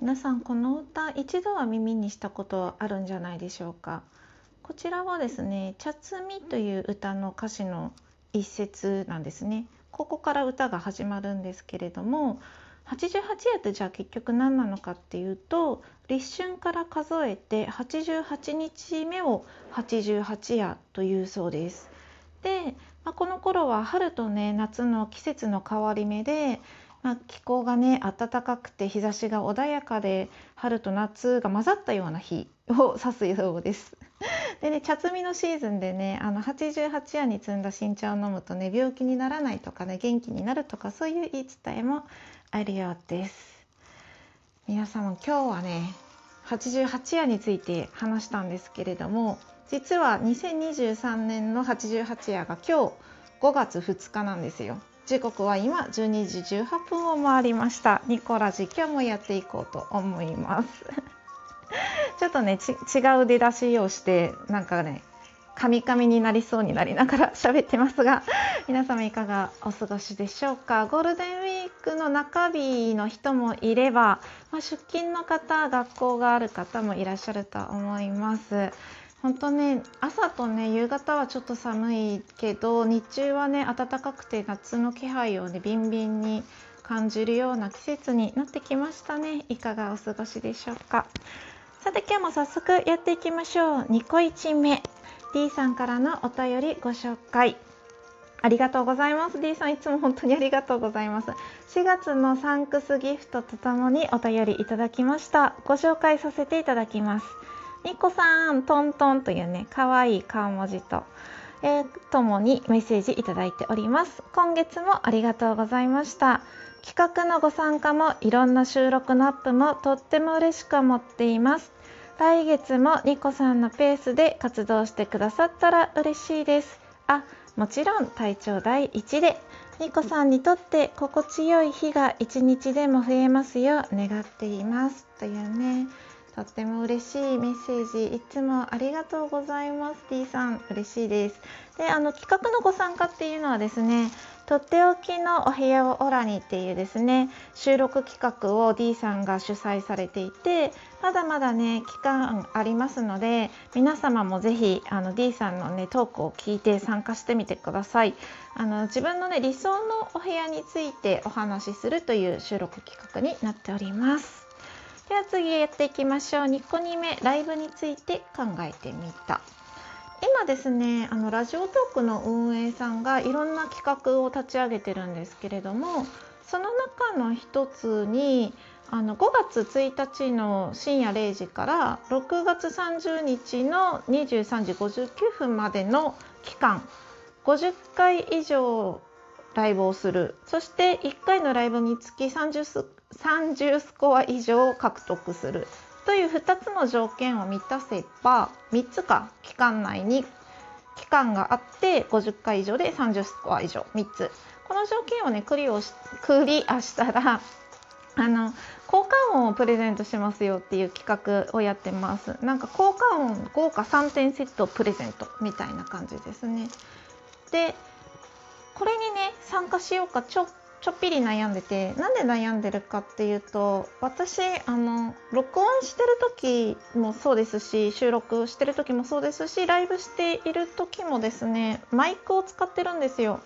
皆さんこの歌一度は耳にしたことあるんじゃないでしょうかこちらはですね「茶摘み」という歌の歌詞の一節なんですねここから歌が始まるんですけれども88夜ってじゃあ結局何なのかっていうと立春から数えて88日目を88夜というそうです。で、まあ、この頃は春とね夏の季節の変わり目でまあ、気候がね暖かくて日差しが穏やかで春と夏が混ざったような日を指すそうです。でね茶摘みのシーズンでねあの88夜に摘んだ新茶を飲むとね病気にならないとかね元気になるとかそういう言い伝えもあるようです。皆様今日はね88夜について話したんですけれども実は2023年の88夜が今日5月2日なんですよ。時刻は今12時18分を回りました。ニコラジ今日もやっていこうと思います。ちょっとね違う出だしをしてなんかねカミカミになりそうになりながら 喋ってますが皆様いかがお過ごしでしょうか？ゴールデンウィークの中日の人もいれば、まあ、出勤の方学校がある方もいらっしゃると思います。本当ね朝とね夕方はちょっと寒いけど日中はね暖かくて夏の気配をねビンビンに感じるような季節になってきましたね。いかがお過ごしでしょうか。さて今日も早速やっていきましょう。2個1目。D さんからのお便りご紹介。ありがとうございます。D さんいつも本当にありがとうございます。4月のサンクスギフトとともにお便りいただきました。ご紹介させていただきます。ニコさん、トントンというね、可愛い顔文字と、えー、ともにメッセージいただいております。今月もありがとうございました。企画のご参加もいろんな収録のアップもとっても嬉しく思っています。来月もニコさんのペースで活動してくださったら嬉しいです。あ、もちろん体調第一で、ニコさんにとって心地よい日が一日でも増えますよう願っています。というね。とっても嬉しいメッセージいつもありがとうございます。T さん嬉しいです。であの企画のご参加っていうのはですねとっておきのお部屋をオラにっていうですね収録企画を D さんが主催されていてまだまだね期間ありますので皆様もぜひあの D さんのねトークを聞いて参加してみてください。あの自分のね理想のお部屋についてお話しするという収録企画になっております。では次やっていきましょう。2個2目ライブについて考えてみた。今ですねあのラジオトークの運営さんがいろんな企画を立ち上げてるんですけれどもその中の一つにあの5月1日の深夜0時から6月30日の23時59分までの期間50回以上ライブをする。そして1回のライブにつき 30, 30スコア以上を獲得するという2つの条件を満たせば3つか期間内に期間があって50回以上で30スコア以上3つ。この条件をねクリをしクリアしたら あの効果音をプレゼントしますよっていう企画をやってます。なんか効果音豪華3点セットプレゼントみたいな感じですね。でこれにね参加しようかちょちょっぴり悩んでてなんで悩んでるかっていうと私あの録音してる時もそうですし収録してる時もそうですしライブしている時もですねマイクを使ってるんですよ。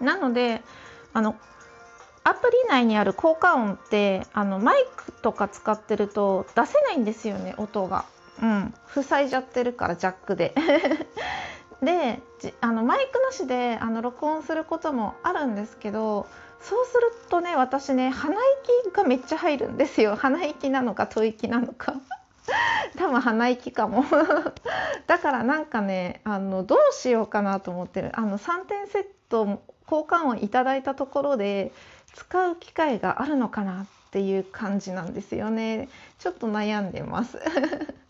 なのであのアプリ内にある効果音ってあのマイクとか使ってると出せないんですよね音が。うん、塞いじゃってるからジャックで であのマイクなしであの録音することもあるんですけどそうするとね私ね鼻息がめっちゃ入るんですよ。鼻息なのか吐息なのか。多分鼻息かも。だからなんかねあのどうしようかなと思ってる。あの3点セット交換音いただいたところで使う機会があるのかなっていう感じなんですよね。ちょっと悩んでます。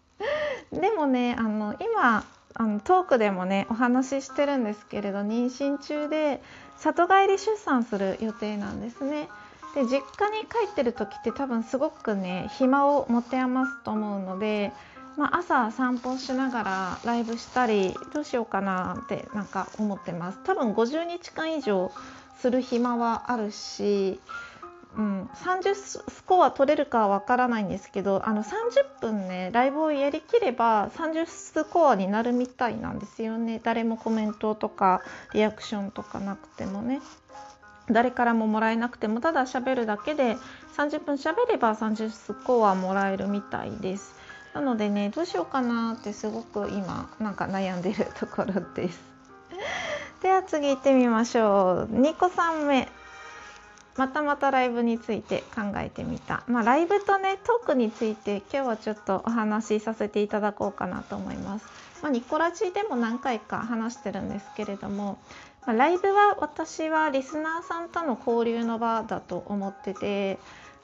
でもねあの今あのトークでもねお話ししてるんですけれど妊娠中で里帰り出産する予定なんですね。で実家に帰ってる時って多分すごくね暇を持て余すと思うので、まあ、朝散歩しながらライブしたりどうしようかなってなんか思ってます多分50日間以上する暇はあるしうん、30スコア取れるかはわからないんですけどあの30分ねライブをやりきれば30スコアになるみたいなんですよね。誰もコメントとかリアクションとかなくてもね。誰からももらえなくてもただ喋るだけで30分喋れば30スコアもらえるみたいです。なのでねどうしようかなってすごく今なんか悩んでるところです。では次行ってみましょう。2個3目。またまたライブについて考えてみた、まあ、ライブとねトークについて今日はちょっとお話しさせていただこうかなと思います、まあ、ニコラジでも何回か話してるんですけれども、まあ、ライブは私はリスナーさんとの交流の場だと思ってて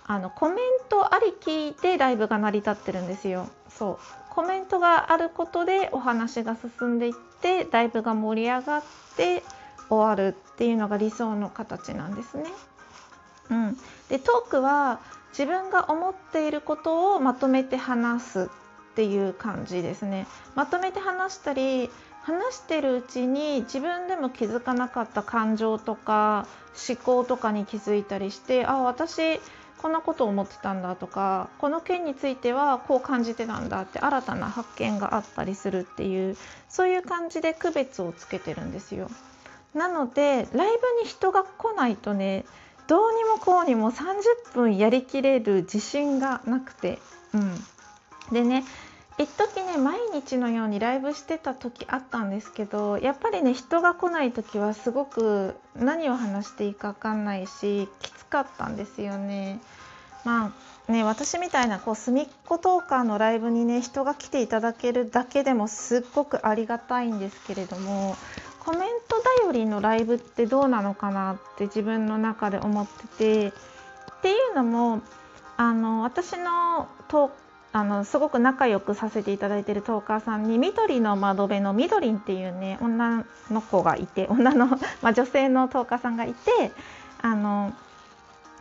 あのコメントありきでライブが成り立ってるんですよ。そう。コメントがあることでお話が進んでいってライブが盛り上がって終わるっていうのが理想の形なんですね。うん、でトークは自分が思っていることをまとめて話すっていう感じですね。まとめて話したり話してるうちに自分でも気づかなかった感情とか思考とかに気づいたりしてあ私こんなことを思ってたんだとかこの件についてはこう感じてたんだって新たな発見があったりするっていうそういう感じで区別をつけてるんですよ。なのでライブに人が来ないとねどうにもこうにも30分やりきれる自信がなくて、うん、でね一時ね毎日のようにライブしてた時あったんですけどやっぱりね人が来ない時はすごく何を話していいか分かんないしきつかったんですよね。まあね私みたいなこう隅っこトーカーのライブにね人が来ていただけるだけでもすっごくありがたいんですけれどもコメト頼りのライブってどうなのかなって自分の中で思っててっていうのもあの私のトあのすごく仲良くさせていただいてるトーカーさんに緑の窓辺のみどりんっていうね女の子がいて女の、まあ、女性のトーカーさんがいてあの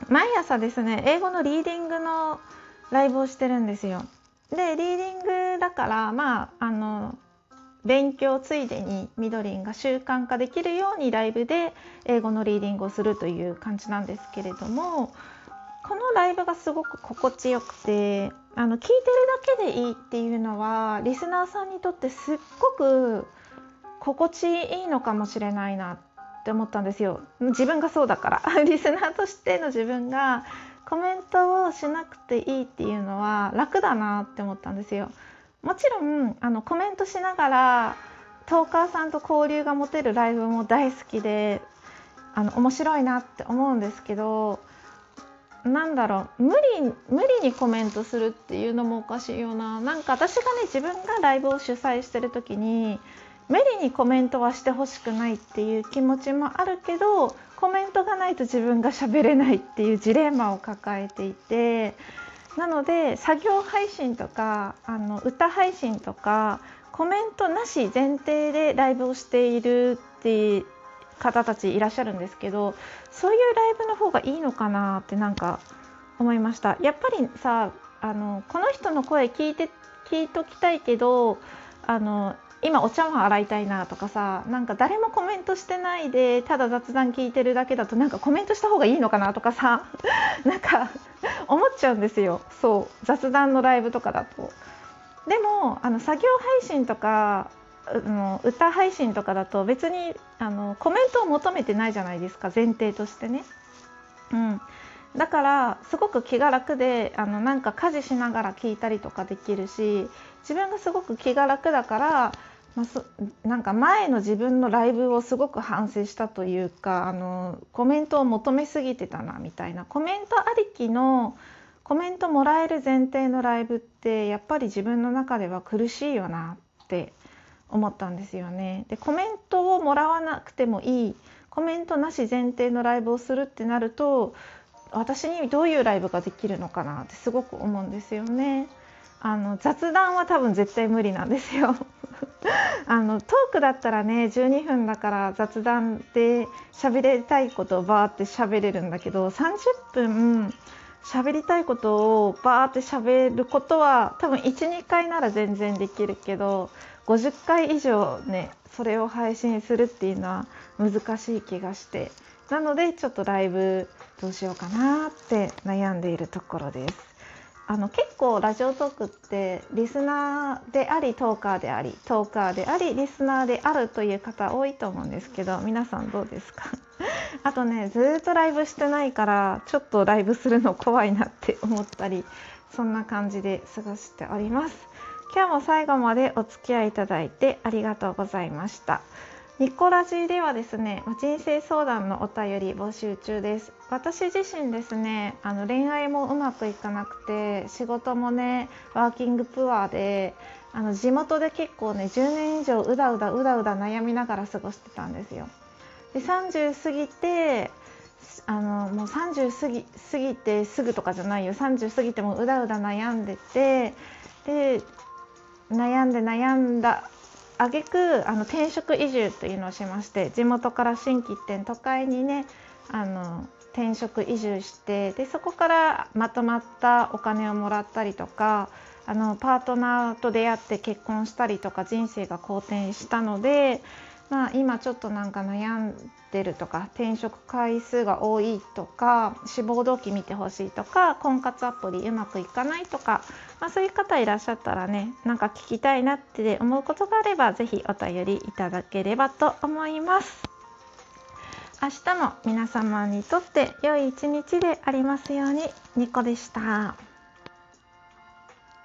毎朝ですね英語のリーディングのライブをしてるんですよ。でリーディングだからまああの勉強ついでにみどりんが習慣化できるようにライブで英語のリーディングをするという感じなんですけれどもこのライブがすごく心地よくてあの聞いてるだけでいいっていうのはリスナーさんにとってすっごく心地いいのかもしれないなって思ったんですよ自分がそうだから リスナーとしての自分がコメントをしなくていいっていうのは楽だなって思ったんですよ。もちろんあのコメントしながらトーカーさんと交流が持てるライブも大好きであの面白いなって思うんですけどなんだろう無理無理にコメントするっていうのもおかしいよな。なんか私がね自分がライブを主催してる時に無理にコメントはしてほしくないっていう気持ちもあるけどコメントがないと自分が喋れないっていうジレンマを抱えていてなので作業配信とかあの歌配信とかコメントなし前提でライブをしているっていう方たちいらっしゃるんですけどそういうライブの方がいいのかなってなんか思いました。やっぱりさあのこの人の声聞いて聞いときたいけどあの今お茶碗洗いたいなとかさなんか誰もコメントしてないでただ雑談聞いてるだけだとなんかコメントした方がいいのかなとかさ なんか思っちゃうんですよそう雑談のライブとかだと。でもあの作業配信とかの歌配信とかだと別にあのコメントを求めてないじゃないですか前提としてね。うん、だからすごく気が楽であのなんか家事しながら聞いたりとかできるし自分がすごく気が楽だからまあ、なんか前の自分のライブをすごく反省したというかあのコメントを求めすぎてたなみたいなコメントありきのコメントもらえる前提のライブってやっぱり自分の中では苦しいよなって思ったんですよね。でコメントをもらわなくてもいいコメントなし前提のライブをするってなると私にどういうライブができるのかなってすごく思うんですよね。あの雑談は多分絶対無理なんですよ あのトークだったらね12分だから雑談で喋りたいことをバーって喋れるんだけど30分喋りたいことをバーって喋ることは多分12回なら全然できるけど50回以上ねそれを配信するっていうのは難しい気がしてなのでちょっとライブどうしようかなって悩んでいるところです。あの結構ラジオトークってリスナーでありトーカーでありトーカーでありリスナーであるという方多いと思うんですけど皆さんどうですか？あとねずっとライブしてないからちょっとライブするの怖いなって思ったりそんな感じで過ごしております。今日も最後までお付き合いいただいてありがとうございました。ニコラジではですね人生相談のお便り募集中です。私自身ですねあの恋愛もうまくいかなくて仕事もねワーキングプアであの地元で結構ね10年以上うだうだうだうだ悩みながら過ごしてたんですよ。で30過ぎてあのもう30過ぎ過ぎてすぐとかじゃないよ。30過ぎてもうだうだ悩んでてで悩んで悩んだ挙句あの転職移住というのをしまして地元から新規一点都会にねあの転職移住してでそこからまとまったお金をもらったりとかあのパートナーと出会って結婚したりとか人生が好転したのでまあ、今ちょっとなんか悩んでるとか転職回数が多いとか志望動機見てほしいとか婚活アプリうまくいかないとか、まあ、そういう方いらっしゃったらねなんか聞きたいなって思うことがあれば是非お便りいただければと思います。明日も皆様にとって良い一日でありますようにニコでした。